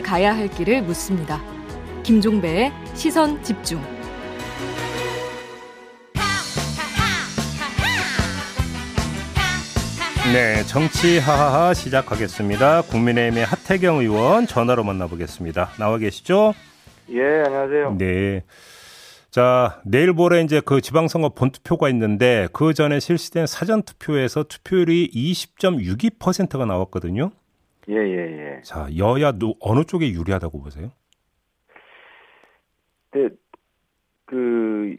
함께 가야 할 길을 묻습니다. 김종배의 시선 집중. 네, 정치 하하하 시작하겠습니다. 국민의힘의 하태경 의원 전화로 만나보겠습니다. 나와 계시죠? 예, 안녕하세요. 네. 자, 내일 모레 이제 그 지방선거 본투표가 있는데 그 전에 실시된 사전투표에서 투표율이 20.62%가 나왔거든요. 예, 예, 예. 자, 여야 누, 어느 쪽에 유리하다고 보세요? 네, 그,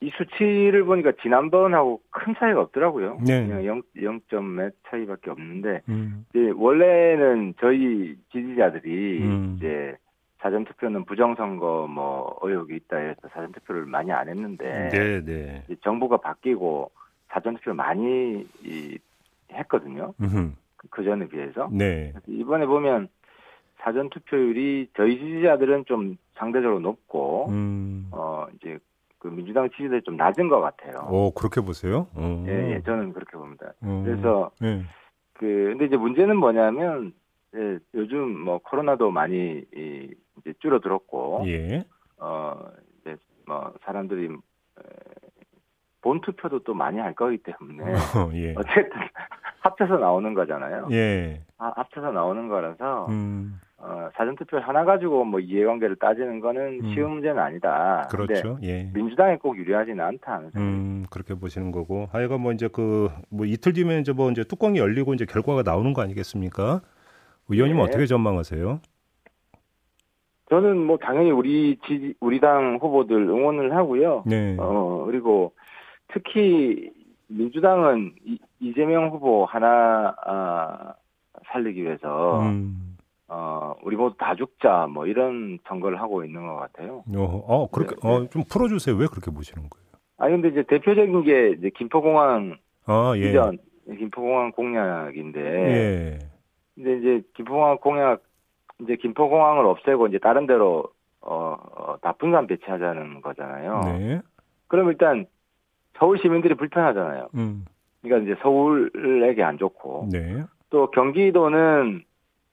이 수치를 보니까 지난번하고 큰 차이가 없더라고요. 네. 그냥 0, 0점 몇 차이밖에 없는데, 음. 이제 원래는 저희 지지자들이 음. 이제 사전투표는 부정선거 뭐 의혹이 있다 해서 사전투표를 많이 안 했는데, 네, 네. 정부가 바뀌고 사전투표를 많이 이, 했거든요. 음. 그 전에 비해서. 네. 이번에 보면 사전 투표율이 저희 지지자들은 좀 상대적으로 높고 음. 어 이제 그 민주당 지지자들이 좀 낮은 것 같아요. 오, 그렇게 보세요? 어. 예, 예, 저는 그렇게 봅니다. 음. 그래서 네. 그 근데 이제 문제는 뭐냐면 예, 요즘 뭐 코로나도 많이 이, 이제 줄어들었고 예. 어 이제 뭐 사람들이 에, 본 투표도 또 많이 할 거기 때문에 어, 예. 어쨌든 합쳐서 나오는 거잖아요. 예. 아, 합쳐서 나오는 거라서 음. 어, 사전투표 하나 가지고 뭐 이해관계를 따지는 거는 음. 쉬운 문제는 아니다. 그렇죠. 예. 민주당에 꼭 유리하지는 않다 하는 음, 그렇게 보시는 거고. 하여간 뭐 이제 그 뭐 이틀 뒤면 이제 뭐 이제 뚜껑이 열리고 이제 결과가 나오는 거 아니겠습니까? 의원님 은 네. 어떻게 전망하세요? 저는 뭐 당연히 우리 지 우리 당 후보들 응원을 하고요. 네. 어 그리고 특히 민주당은 이, 이재명 후보 하나 아, 살리기 위해서 음. 어 우리 모두 다 죽자 뭐 이런 선거를 하고 있는 것 같아요. 어, 어 그렇게 네, 어 좀 풀어 주세요. 왜 그렇게 보시는 거예요? 아 근데 이제 대표적인 게 이제 김포공항 아, 예. 이전 김포공항 공약인데 예. 근데 이제 김포공항 공약 이제 김포공항을 없애고 이제 다른 데로 어, 어 다분산 배치하자는 거잖아요. 네. 그럼 일단 서울 시민들이 불편하잖아요. 음. 그러니까 이제 서울에게 안 좋고 네. 또 경기도는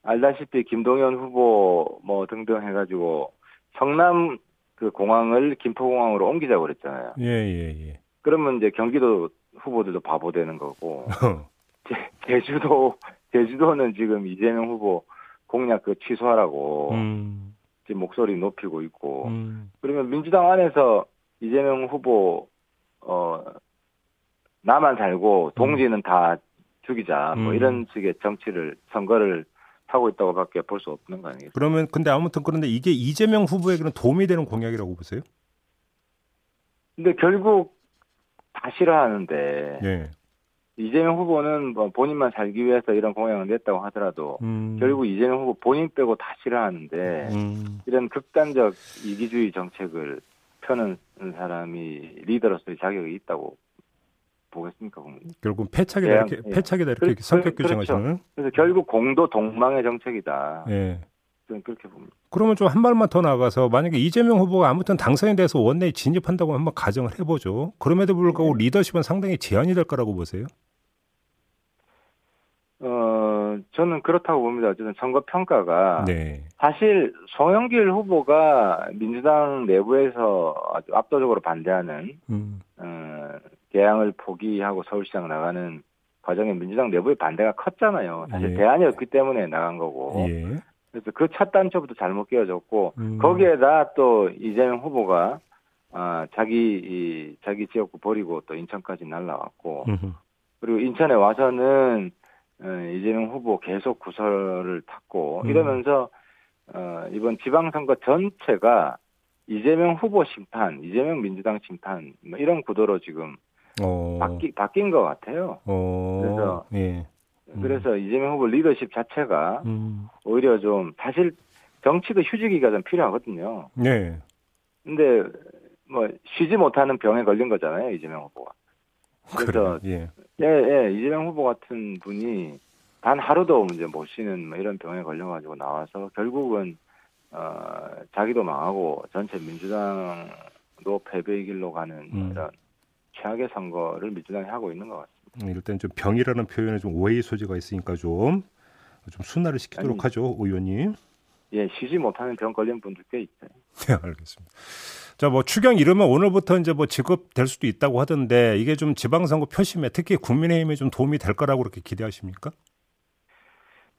알다시피 김동연 후보 뭐 등등 해가지고 성남 그 공항을 김포공항으로 옮기자고 그랬잖아요. 예, 예, 예. 그러면 이제 경기도 후보들도 바보 되는 거고 어. 제, 제주도 제주도는 지금 이재명 후보 공약 그 취소하라고 음. 지금 목소리 높이고 있고 음. 그러면 민주당 안에서 이재명 후보 어 나만 살고 동지는 다 죽이자 뭐 음. 이런 식의 정치를 선거를 하고 있다고밖에 볼 수 없는 거 아니겠어요? 그러면 근데 아무튼 그런데 이게 이재명 후보에게는 도움이 되는 공약이라고 보세요? 근데 결국 다 싫어하는데 예. 이재명 후보는 뭐 본인만 살기 위해서 이런 공약을 냈다고 하더라도 음. 결국 이재명 후보 본인 빼고 다 싫어하는데 음. 이런 극단적 이기주의 정책을 펴는 사람이 리더로서의 자격이 있다고 보겠습니까, 국민? 결국 패착이다 대양, 이렇게 예. 패착이다 이렇게 그- 성격 그- 규정하시는. 그래서 결국 공도 동망의 정책이다. 예. 저는 그렇게 봅니다. 그러면 좀 한 발만 더 나가서 만약에 이재명 후보가 아무튼 당선이 돼서 원내에 진입한다고 한번 가정을 해보죠. 그럼에도 불구하고 네. 리더십은 상당히 제한이 될 거라고 보세요. 어, 저는 그렇다고 봅니다. 저는 선거 평가가 네. 사실 송영길 후보가 민주당 내부에서 아주 압도적으로 반대하는 음. 어, 개항을 포기하고 서울시장 나가는 과정에 민주당 내부의 반대가 컸잖아요. 사실 예. 대안이 없기 때문에 나간 거고. 예. 그래서 그 첫 단추부터 잘못 끼워졌고 음. 거기에다 또 이재명 후보가 아, 자기 이, 자기 지역구 버리고 또 인천까지 날라왔고 음흠. 그리고 인천에 와서는 어, 이재명 후보 계속 구설을 탔고 음. 이러면서 어, 이번 지방선거 전체가 이재명 후보 심판, 이재명 민주당 심판 뭐 이런 구도로 지금 어. 바뀌, 바뀐 것 같아요. 어. 그래서 예. 음. 그래서 이재명 후보 리더십 자체가 음. 오히려 좀 사실 정치도 휴지기가 좀 필요하거든요. 네. 근데 뭐 쉬지 못하는 병에 걸린 거잖아요 이재명 후보가. 그래서 그래요. 예. 예, 예, 이재명 후보 같은 분이 단 하루도 이제 못 쉬는 뭐 이런 병에 걸려가지고 나와서 결국은 어 자기도 망하고 전체 민주당도 패배의 길로 가는 음. 이런 최악의 선거를 민주당이 하고 있는 것 같습니다. 음, 일단 좀 병이라는 표현에 좀 오해의 소지가 있으니까 좀, 좀 순화를 시키도록 아니. 하죠, 의원님. 예, 쉬지 못하는 병 걸린 분들 꽤 있어요. 네, 알겠습니다. 자, 뭐 추경 이르면 오늘부터 이제 뭐 지급될 수도 있다고 하던데 이게 좀 지방선거 표심에 특히 국민의힘에 좀 도움이 될 거라고 그렇게 기대하십니까?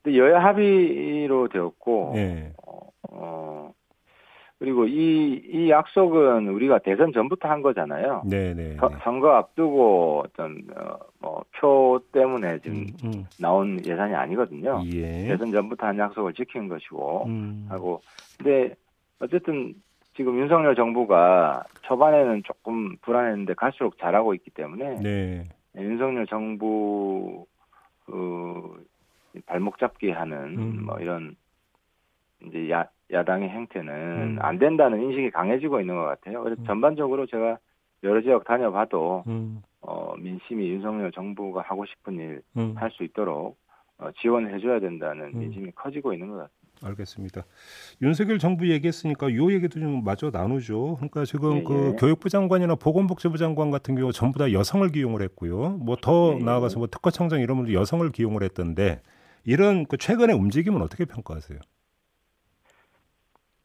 여야 합의로 되었고, 예. 어, 어, 그리고 이, 이 약속은 우리가 대선 전부터 한 거잖아요. 네, 네. 서- 선거 앞두고 어떤, 어, 뭐, 표 때문에 지금 음, 음. 나온 예산이 아니거든요. 예. 대선 전부터 한 약속을 지킨 것이고, 음. 하고, 근데 어쨌든 지금 윤석열 정부가 초반에는 조금 불안했는데 갈수록 잘하고 있기 때문에 네. 윤석열 정부 그 발목 잡기 하는 음. 뭐 이런 이제 야, 야당의 행태는 음. 안 된다는 인식이 강해지고 있는 것 같아요. 그래서 음. 전반적으로 제가 여러 지역 다녀봐도 음. 어, 민심이 윤석열 정부가 하고 싶은 일할 음. 수 있도록 어, 지원해줘야 된다는 음. 민심이 커지고 있는 것 같아요. 알겠습니다. 윤석열 정부 얘기했으니까 요 얘기도 좀 마저 나누죠. 그러니까 지금 예, 그 예. 교육부 장관이나 보건복지부 장관 같은 경우 전부 다 여성을 기용을 했고요. 뭐더 예, 예. 나아가서 뭐 특허청장 이런 분들 여성을 기용을 했던데 이런 그 최근의 움직임은 어떻게 평가하세요?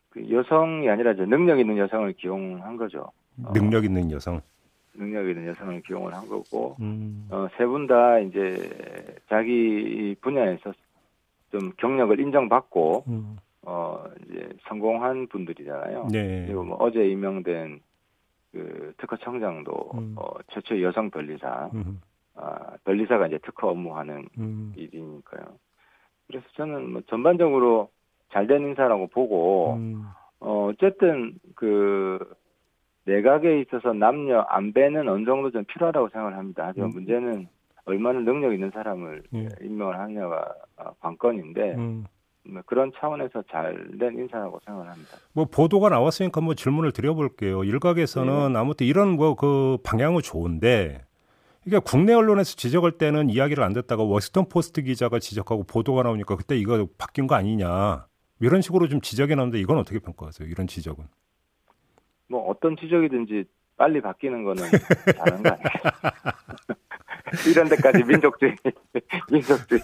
그 여성이 아니라 이제 능력 있는 여성을 기용한 거죠. 어. 능력 있는 여성. 능력 있는 여성을 기용을 한 거고 음. 어, 세 분 다 이제 자기 분야에서 좀 경력을 인정받고 음. 어 이제 성공한 분들이잖아요. 네. 그리고 뭐 어제 임명된 그 특허청장도 음. 어, 최초 여성 변리사, 음. 아, 변리사가 이제 특허 업무하는 음. 일이니까요. 그래서 저는 뭐 전반적으로 잘 된 인사라고 보고 음. 어, 어쨌든 그 내각에 있어서 남녀 안배는 어느 정도 좀 필요하다고 생각을 합니다. 하지만 음. 문제는 얼마나 능력 있는 사람을 예. 임명을 하느냐가 어, 관건인데 음. 뭐 그런 차원에서 잘 된 인사라고 생각을 합니다. 뭐 보도가 나왔으니까 뭐 질문을 드려볼게요. 일각에서는 네. 아무튼 이런 뭐 그 방향은 좋은데 이게 국내 언론에서 지적할 때는 이야기를 안 듣다가 워싱턴 포스트 기자가 지적하고 보도가 나오니까 그때 이거 바뀐 거 아니냐 이런 식으로 좀 지적이 나오는데 이건 어떻게 평가하세요? 이런 지적은? 뭐 어떤 지적이든지 빨리 바뀌는 거는 잘하는 거 아니에요? 이런 데까지 민족주의, 민족주의.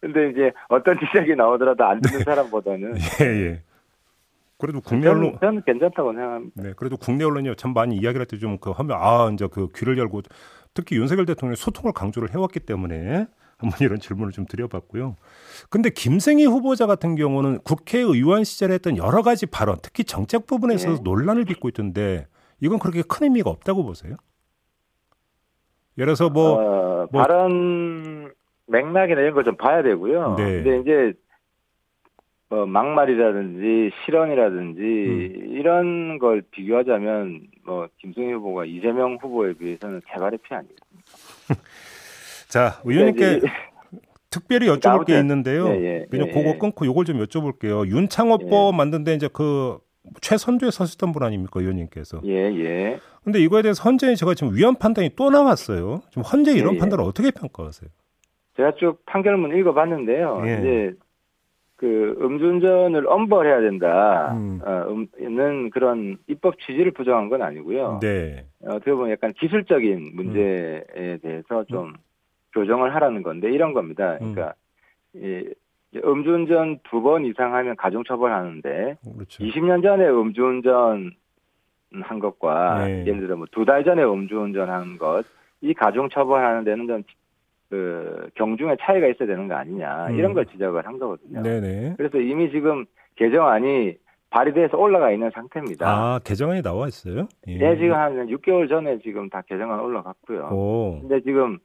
근데 이제 어떤 지적이 나오더라도 안 듣는 사람보다는 예, 예. 그래도 국내 언론 저는, 괜찮다고 생각합니다. 네, 그래도 국내 언론이 참 많이 이야기를 할 때 좀 그 하면 아 이제 그 귀를 열고 특히 윤석열 대통령이 소통을 강조를 해왔기 때문에 한번 이런 질문을 좀 드려봤고요. 근데 김생희 후보자 같은 경우는 국회의원 시절에 했던 여러 가지 발언, 특히 정책 부분에 있어서 네. 논란을 빚고 있던데 이건 그렇게 큰 의미가 없다고 보세요? 예를 들어서 뭐 어, 뭐- 발언 맥락이나 이런 걸 좀 봐야 되고요. 네. 근데 이제 뭐 막말이라든지 실언이라든지 음. 이런 걸 비교하자면 뭐 김승희 후보가 이재명 후보에 비해서는 개발의 피 아니에요. 자, 의원님께 그러니까 특별히 여쭤볼 게 있는데요. 예, 예, 그냥 예, 그거 예. 끊고 요걸 좀 여쭤볼게요. 윤창호법 만든데 이제 그 최선두에 서셨던 분 아닙니까, 의원님께서. 예, 예. 근데 이거에 대해서 헌재에 제가 지금 위헌 판단이 또 나왔어요. 지금 헌재 이런 예, 예. 판단을 어떻게 평가하세요? 제가 쭉 판결문 읽어봤는데요. 예. 이제 그 음주운전을 엄벌해야 된다. 음. 어, 음,는 그런 입법 취지를 부정한 건 아니고요. 네. 어떻게 보면 약간 기술적인 문제에 대해서 좀 교정을 하라는 건데 이런 겁니다. 그러니까 이 이제 음주운전 두 번 이상 하면 가중처벌하는데 그렇죠. 20년 전에 음주운전 한 것과 네. 예를 들어 뭐 두 달 전에 음주운전 한 것 이 가중처벌하는 데는 좀 그 경중의 차이가 있어야 되는 거 아니냐 음. 이런 걸 지적을 한 거거든요. 네네. 그래서 이미 지금 개정안이 발의돼서 올라가 있는 상태입니다. 아, 개정안이 나와 있어요? 예. 네, 지금 한 6개월 전에 지금 다 개정안 올라갔고요. 오. 근데 지금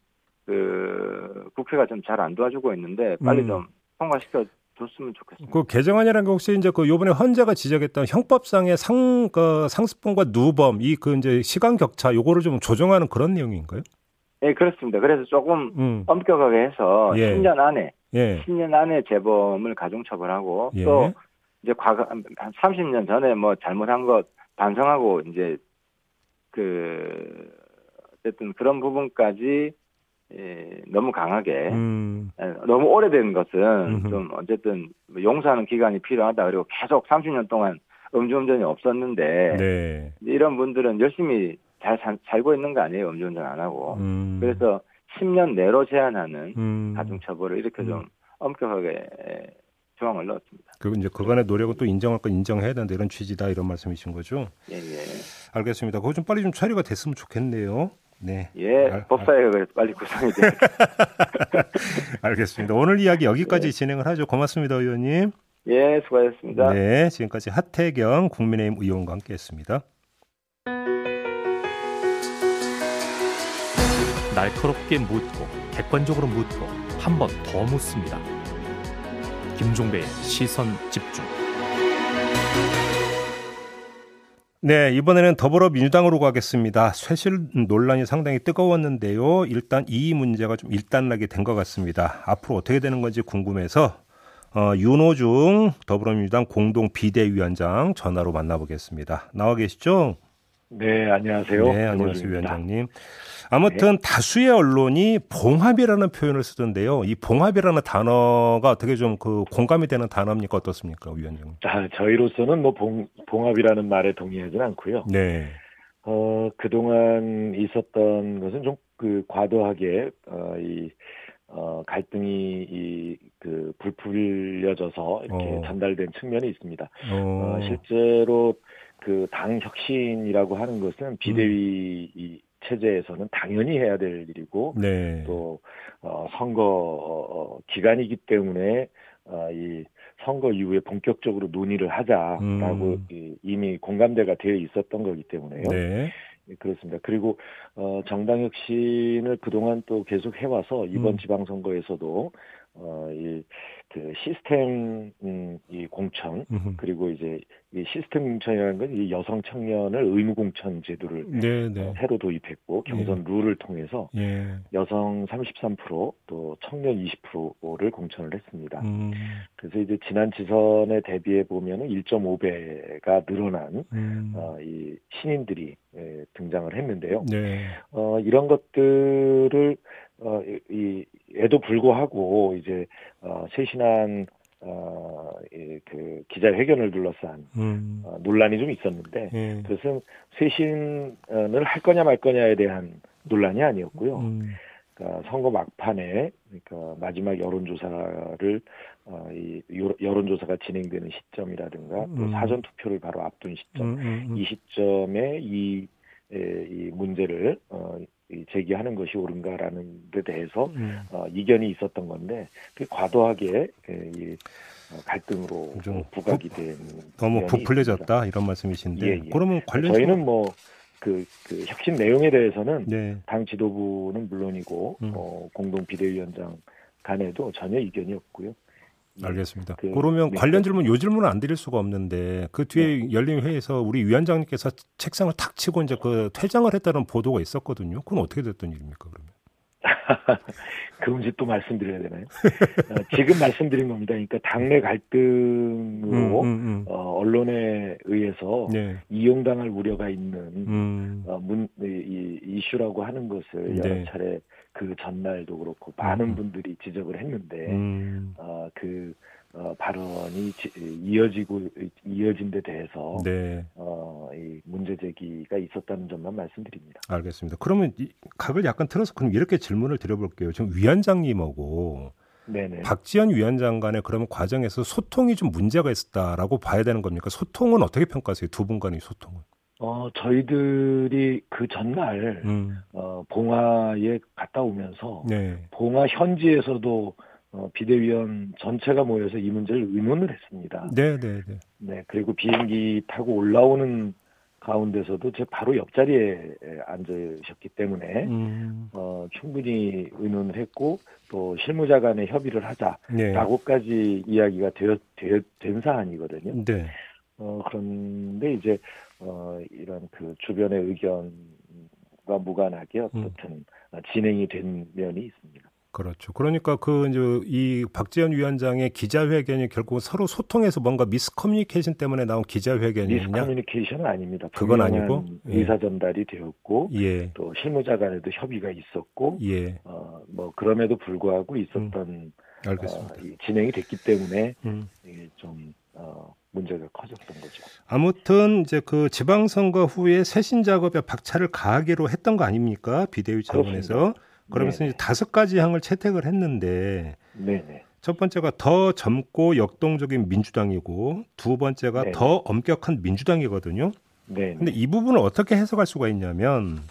그 국회가 좀 잘 안 도와주고 있는데 빨리 음. 좀 통과시켜 줬으면 좋겠습니다. 그 개정안이라는 게 혹시 이제 그 요번에 헌재가 지적했던 형법상의 상, 그 상습범과 누범, 이 그 이제 시간 격차 요거를 좀 조정하는 그런 내용인가요? 네, 그렇습니다. 그래서 조금 음. 엄격하게 해서 예. 10년 안에 예. 10년 안에 재범을 가중처벌하고 예. 또 이제 과거 한 30년 전에 뭐 잘못한 것 반성하고 이제 그 어쨌든 그런 부분까지 예, 너무 강하게 음. 예, 너무 오래된 것은 음흠. 좀 어쨌든 뭐 용서하는 기간이 필요하다 그리고 계속 30년 동안 음주운전이 없었는데 네. 이런 분들은 열심히 잘 살, 살고 있는 거 아니에요 음주운전 안 하고 음. 그래서 10년 내로 제한하는 음. 가중처벌을 이렇게 좀 음. 엄격하게 조항을 넣었습니다. 그 이제 그간의 노력은 또 인정할 건 인정해야 된다 이런 취지다 이런 말씀이신 거죠? 예, 예. 알겠습니다. 그거 좀 빨리 좀 처리가 됐으면 좋겠네요. 네. 예, 알- 법사위가 빨리 구성이 돼. 알겠습니다. 오늘 이야기 여기까지 진행을 하죠. 고맙습니다, 의원님. 예, 수고하셨습니다. 네, 지금까지 하태경 국민의힘 의원과 함께했습니다. 날카롭게 묻고 객관적으로 묻고 한 번 더 묻습니다. 김종배의 시선 집중. 네, 이번에는 더불어민주당으로 가겠습니다. 쇄실 논란이 상당히 뜨거웠는데요. 일단 이 문제가 좀 일단락이 된 것 같습니다. 앞으로 어떻게 되는 건지 궁금해서 어, 윤호중 더불어민주당 공동 비대위원장 전화로 만나보겠습니다. 나와 계시죠? 네, 안녕하세요. 네, 안녕하세요. 위원장님. 아무튼 다수의 언론이 봉합이라는 표현을 쓰던데요. 이 봉합이라는 단어가 어떻게 좀 그 공감이 되는 단어입니까? 어떻습니까, 위원장님? 자, 저희로서는 뭐 봉, 봉합이라는 말에 동의하지는 않고요. 네. 어, 그동안 있었던 것은 좀 그 과도하게 어, 이 어, 갈등이 이 그 불풀려져서 이렇게 어. 전달된 측면이 있습니다. 어, 어, 실제로 그 당 혁신이라고 하는 것은 비대위 음. 이 체제에서는 당연히 해야 될 일이고 네. 또 어, 선거 어, 기간이기 때문에 어, 이 선거 이후에 본격적으로 논의를 하자라고 음. 이, 이미 공감대가 되어 있었던 거기 때문에요. 네. 예, 그렇습니다. 그리고 어, 정당 혁신을 그동안 또 계속 해와서 이번 음. 지방선거에서도 어, 이 그 시스템 음, 이 공천 음흠. 그리고 이제 이 시스템 공천이라는 건이 여성 청년을 의무 공천 제도를 네, 어, 네. 새로 도입했고 경선 룰을 통해서 예. 여성 33%또 청년 20%를 공천을 했습니다. 음, 그래서 이제 지난 지선에 대비해 보면은 1.5배가 늘어난 음. 어, 이 신인들이 예, 등장을 했는데요. 네. 어, 이런 것들을 어, 이, 이- 에도 불구하고 이제 어, 쇄신한 어, 이, 그 기자회견을 둘러싼 음. 어, 논란이 좀 있었는데 예. 그것은 쇄신을 할 거냐 말 거냐에 대한 논란이 아니었고요. 음. 그러니까 선거 막판에 그러니까 마지막 여론조사를 어, 이 요- 여론조사가 진행되는 시점이라든가 또 음. 사전 투표를 바로 앞둔 시점 음, 음, 음. 이 시점에 이, 에, 이 문제를 어, 이 제기하는 것이 옳은가라는 데 대해서 음. 어, 이견이 있었던 건데 그 과도하게 에, 이 어, 갈등으로 좀 부각이 된 너무 면이 부풀려졌다 이런 말씀이신데 예, 예. 그러면. 관련 저희는 뭐 그 그 혁신 내용에 대해서는 네. 당 지도부는 물론이고 음. 어, 공동 비대위원장 간에도 전혀 이견이 없고요. 예. 알겠습니다. 그- 그러면 네. 관련 질문 요 질문은 안 드릴 수가 없는데 그 뒤에 열린 회의에서 우리 위원장님께서 책상을 탁 치고 이제 그 퇴장을 했다는 보도가 있었거든요. 그건 어떻게 됐던 일입니까 그러면? 그 문제 또 말씀드려야 되나요? 어, 지금 말씀드린 겁니다. 그러니까 당내 갈등으로 음, 음, 어, 언론에 의해서 음. 네. 이용당할 우려가 있는 음. 어, 문, 이, 이 이슈라고 하는 것을 여러 네. 차례 그 전날도 그렇고 많은 음. 분들이 지적을 했는데 음. 어, 그 어, 발언이 지- 이어지고 이어진 데 대해서 네. 어, 이 문제 제기가 있었다는 점만 말씀드립니다. 알겠습니다. 그러면 이 각을 약간 틀어서 그럼 이렇게 질문을 드려볼게요. 지금 위원장님하고 네네. 박지원 위원장 간의 그러면 과정에서 소통이 좀 문제가 있었다라고 봐야 되는 겁니까? 소통은 어떻게 평가하세요? 두 분 간의 소통은? 어, 저희들이 그 전날 음. 어, 봉화에 갔다 오면서 네. 봉화 현지에서도 어, 비대위원 전체가 모여서 이 문제를 의논을 했습니다. 네, 네, 네. 네, 그리고 비행기 타고 올라오는 가운데서도 제 바로 옆자리에 에, 앉으셨기 때문에 음. 어, 충분히 의논을 했고 또 실무자 간의 협의를 네. 하자라고까지 이야기가 되어, 되어 된 사안이거든요. 네. 어, 그런데 이제 어, 이런 그 주변의 의견과 무관하게 어떻든 어, 진행이 된 면이 있습니다. 그렇죠. 그러니까 그 이제 이 박지원 위원장의 기자회견이 결국 서로 소통해서 뭔가 미스커뮤니케이션 때문에 나온 기자회견이냐? 미스커뮤니케이션은 아닙니다. 그건 아니고? 예. 의사 전달이 되었고 예. 또 실무자 간에도 협의가 있었고 예. 어, 뭐 그럼에도 불구하고 있었던 알겠습니다. 어, 이 진행이 됐기 때문에 음. 좀 어, 문제가 커졌던 거죠. 아무튼 이제 그 지방선거 후에 쇄신 작업에 박차를 가하기로 했던 거 아닙니까? 비대위 차원에서. 그러면서 네네. 이제 다섯 가지 항을 채택을 했는데 네네. 첫 번째가 더 젊고 역동적인 민주당이고 두 번째가 네. 더 엄격한 민주당이거든요. 네. 근데 이 부분을 어떻게 해석할 수가 있냐면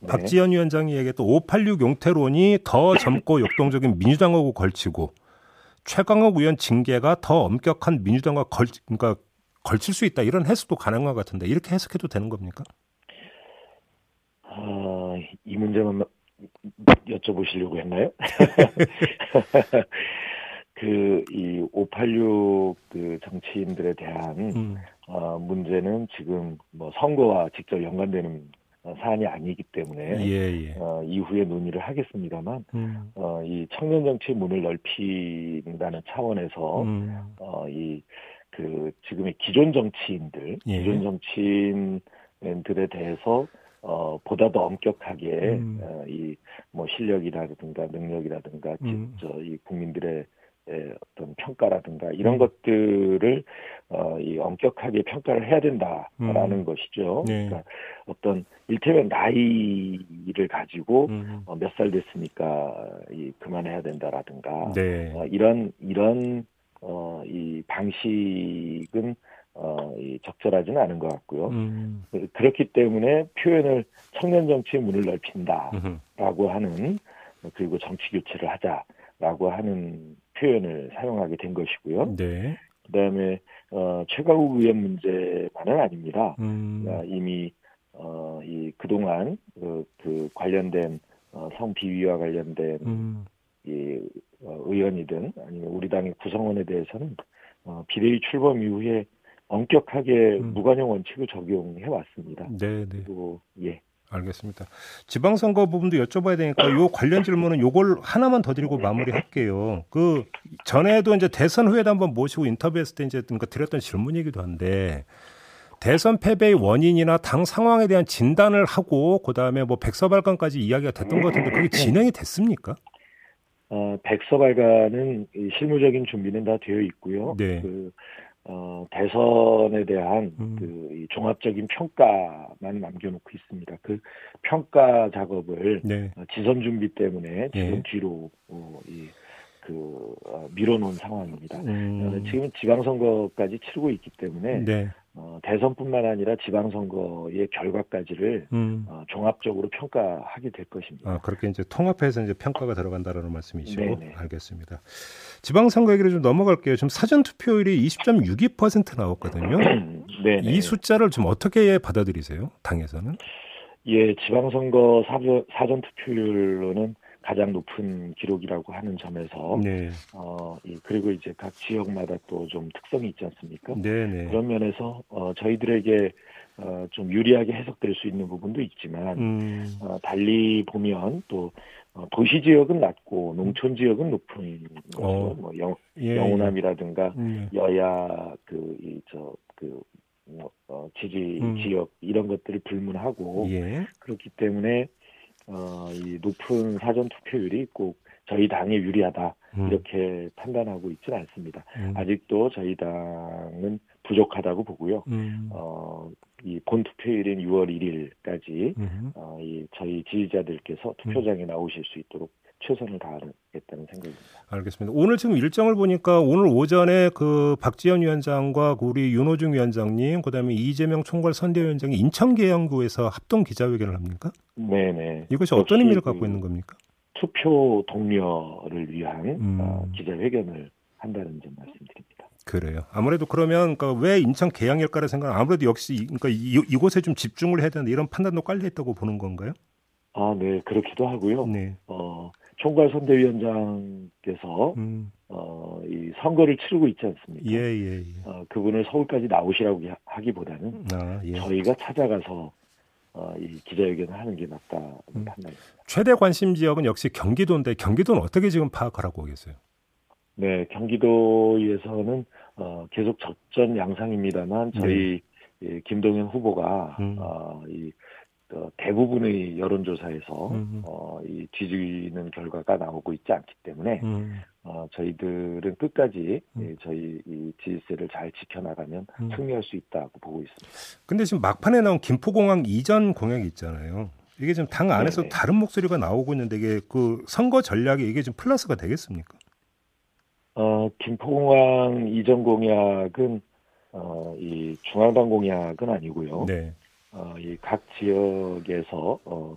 네. 박지원 위원장이 얘기했던 586 용태론이 더 젊고 역동적인 민주당하고 걸치고 최강욱 의원 징계가 더 엄격한 민주당과 걸 그러니까 걸칠 수 있다 이런 해석도 가능한 것 같은데 이렇게 해석해도 되는 겁니까? 아, 이 문제만 여쭤보시려고 했나요? 그, 이, 586 그 정치인들에 대한, 음, 어, 문제는 지금 뭐 선거와 직접 연관되는 어, 사안이 아니기 때문에, 예, 예. 어, 이후에 논의를 하겠습니다만, 음, 어, 이 청년 정치 문을 넓힌다는 차원에서, 음, 어, 이, 그, 지금의 기존 정치인들, 예. 기존 정치인들에 대해서, 어, 보다 더 엄격하게, 음. 어, 이, 뭐, 실력이라든가, 능력이라든가, 기- 음. 저, 이 국민들의 에, 어떤 평가라든가, 이런 음. 것들을, 어, 이, 엄격하게 평가를 해야 된다라는 음. 것이죠. 네. 그러니까 어떤, 일테면 나이를 가지고, 음, 어, 몇 살 됐으니까, 이, 그만해야 된다라든가, 네. 어, 이런 이런 어, 이 방식은 어, 이 적절하지는 않은 것 같고요. 음, 그- 그렇기 때문에 표현을 청년 정치의 문을 넓힌다라고 음, 하는 그리고 정치 교체를 하자라고 하는 표현을 사용하게 된 것이고요. 네. 그다음에 어, 최강욱 의원 문제만은 아닙니다. 음, 아, 이미 어, 이 그동안 그, 그 관련된 어, 성비위와 관련된 음, 이 어, 의원이든 아니면 우리 당의 구성원에 대해서는 어, 비대위 출범 이후에 엄격하게 음. 무관용 원칙을 적용해 왔습니다. 네, 네. 그리고 예, 알겠습니다. 지방선거 부분도 여쭤봐야 되니까 요 관련 질문은 요걸 하나만 더 드리고 마무리할게요. 그 전에도 이제 대선 후에도 한번 모시고 인터뷰했을 때 이제 그러니까 드렸던 질문이기도 한데 대선 패배의 원인이나 당 상황에 대한 진단을 하고 그다음에 뭐 백서발간까지 이야기가 됐던 것 같은데 그게 진행이 됐습니까? 어, 백서발간은 이 실무적인 준비는 다 되어 있고요. 네. 그 어, 대선에 대한 음. 그이 종합적인 평가만 남겨놓고 있습니다. 그 평가 작업을 네. 어, 지선 준비 때문에 지금 네. 뒤로 어, 이, 그 어, 밀어놓은 상황입니다. 음, 지금 지방선거까지 치르고 있기 때문에 네. 어, 대선뿐만 아니라 지방선거의 결과까지를 음. 어, 종합적으로 평가하게 될 것입니다. 아, 그렇게 이제 통합해서 이제 평가가 들어간다라는 말씀이시고 네네. 알겠습니다. 지방선거 얘기를 좀 넘어갈게요. 지금 사전 투표율이 20.62% 나왔거든요. 네, 이 숫자를 좀 어떻게 받아들이세요? 당에서는? 예, 지방선거 사전 투표율로는 가장 높은 기록이라고 하는 점에서 네. 어, 이, 그리고 이제 각 지역마다 또 좀 특성이 있지 않습니까? 네, 네. 그런 면에서 어, 저희들에게 어, 좀 유리하게 해석될 수 있는 부분도 있지만 음. 어, 달리 보면 또 어, 도시 지역은 낮고 농촌 지역은 높은 거죠. 어. 뭐 영, 예. 영호남이라든가 음. 여야 그이저그 뭐, 어, 지지 음. 지역 이런 것들을 불문하고 예. 그렇기 때문에 어, 이 높은 사전 투표율이 꼭 저희 당에 유리하다 음. 이렇게 판단하고 있지는 않습니다. 음. 아직도 저희 당은 부족하다고 보고요. 음. 어, 이 본 투표일인 6월 1일까지 음. 어, 이 저희 지지자들께서 투표장에 나오실 수 있도록 최선을 다하겠다는 생각입니다. 알겠습니다. 오늘 지금 일정을 보니까 오늘 오전에 그 박지원 위원장과 그 우리 윤호중 위원장님, 그다음에 이재명 총괄 선대위원장이 인천 계양구에서 합동 기자회견을 합니까? 네네. 이것이 어떤 의미를 그 갖고 있는 겁니까? 투표 동료를 위한 음. 어, 기자회견을 한다는 점 말씀드립니다. 그래요. 아무래도 그러면 그러니까 왜 인천 계양일까를 생각 아무래도 역시 이- 그러니까 이, 이곳에 좀 집중을 해야 되는데 이런 판단도 깔려 있다고 보는 건가요? 아, 네, 그렇기도 하고요. 네. 어, 총괄 선대위원장께서 음. 어, 이 선거를 치르고 있지 않습니까? 예, 예, 예. 어, 그분을 서울까지 나오시라고 하- 하기보다는 아, 예. 저희가 찾아가서 어, 이 기자회견을 하는 게 낫다는 음. 판단입니다. 최대 관심 지역은 역시 경기도인데 경기도는 어떻게 지금 파악을 하고 계세요? 네, 경기도에서는 어, 계속 적전 양상입니다만 저희 예, 김동연 후보가 네. 음. 어, 이 어, 대부분의 여론조사에서 음. 어, 이 뒤지는 결과가 나오고 있지 않기 때문에 음. 어, 저희들은 끝까지 음. 예, 저희 이 지지세를 잘 지켜나가면 음. 승리할 수 있다고 보고 있습니다. 근데 지금 막판에 나온 김포공항 이전 공약이 있잖아요. 이게 지금 당 안에서 네네. 다른 목소리가 나오고 있는데 이게 그 선거 전략에 이게 좀 플러스가 되겠습니까? 어, 김포공항 이전 공약은 어, 이 중앙당 공약은 아니고요. 네. 어, 이각 지역에서 어,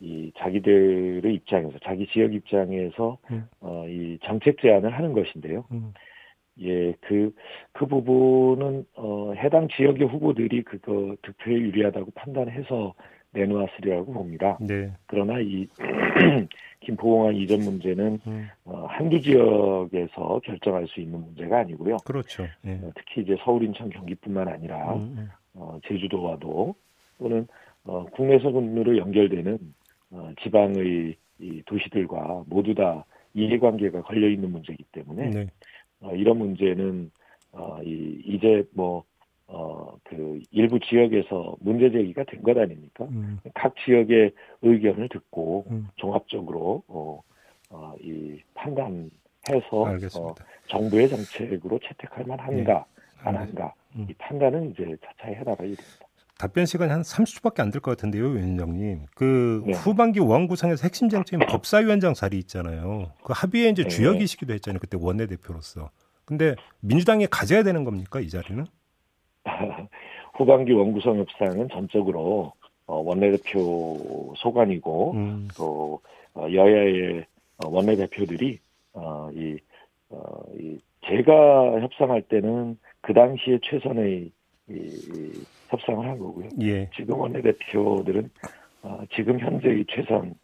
이 자기들의 입장에서 자기 지역 입장에서 음. 어, 이 정책 제안을 하는 것인데요. 음. 예, 그, 그 부분은, 어, 해당 지역의 후보들이 그거 득표에 유리하다고 판단해서 내놓았으리라고 봅니다. 네. 그러나 이, 김포공항 이전 문제는, 음. 어, 한두 지역에서 결정할 수 있는 문제가 아니고요. 그렇죠. 예. 어, 특히 이제 서울, 인천, 경기뿐만 아니라, 음, 음. 어, 제주도와도 또는, 어, 국내선으로 연결되는, 어, 지방의 이 도시들과 모두 다 이해관계가 걸려 있는 문제이기 때문에, 네. 어, 이런 문제는 어, 이, 이제 뭐 어, 그 일부 지역에서 문제 제기가 된 것 아닙니까? 음. 각 지역의 의견을 듣고 음. 종합적으로 어, 어, 이 판단해서 어, 알겠습니다. 정부의 정책으로 채택할 만한가 안 네. 한가 음. 이 판단은 이제 차차히 해나가야 됩니다. 답변 시간이 한 30초밖에 안 될 것 같은데요, 위원장님. 그 네. 후반기 원 구성에서 핵심 쟁점인 법사위원장 자리 있잖아요. 그 합의에 이제 네. 주역이시기도 했잖아요. 그때 원내대표로서. 근데 민주당이 가져야 되는 겁니까, 이 자리는? 후반기 원구성 협상은 전적으로 어, 원내대표 소관이고 음. 또 어, 여야의 어, 원내대표들이 어, 이, 제가 협상할 때는 그 당시에 최선의 이, 이 협상을 한 거고요. 예, 지금 원내대표들은 어, 지금 현재의 최선을.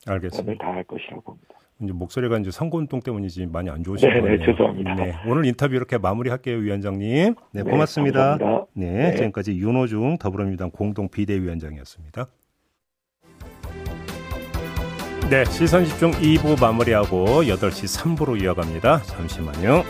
다할 것이라고 봅니다. 이제 목소리가 이제 선거운동 때문이지 많이 안 좋으신 네네, 거네요. 죄송합니다. 네, 오늘 인터뷰 이렇게 마무리할게요, 위원장님. 네, 고맙습니다. 감사합니다. 네, 네. 지금까지 윤호중 더불어민주당 공동 비대위원장이었습니다. 네, 시선 집중 2부 마무리하고 8시 3부로 이어갑니다. 잠시만요.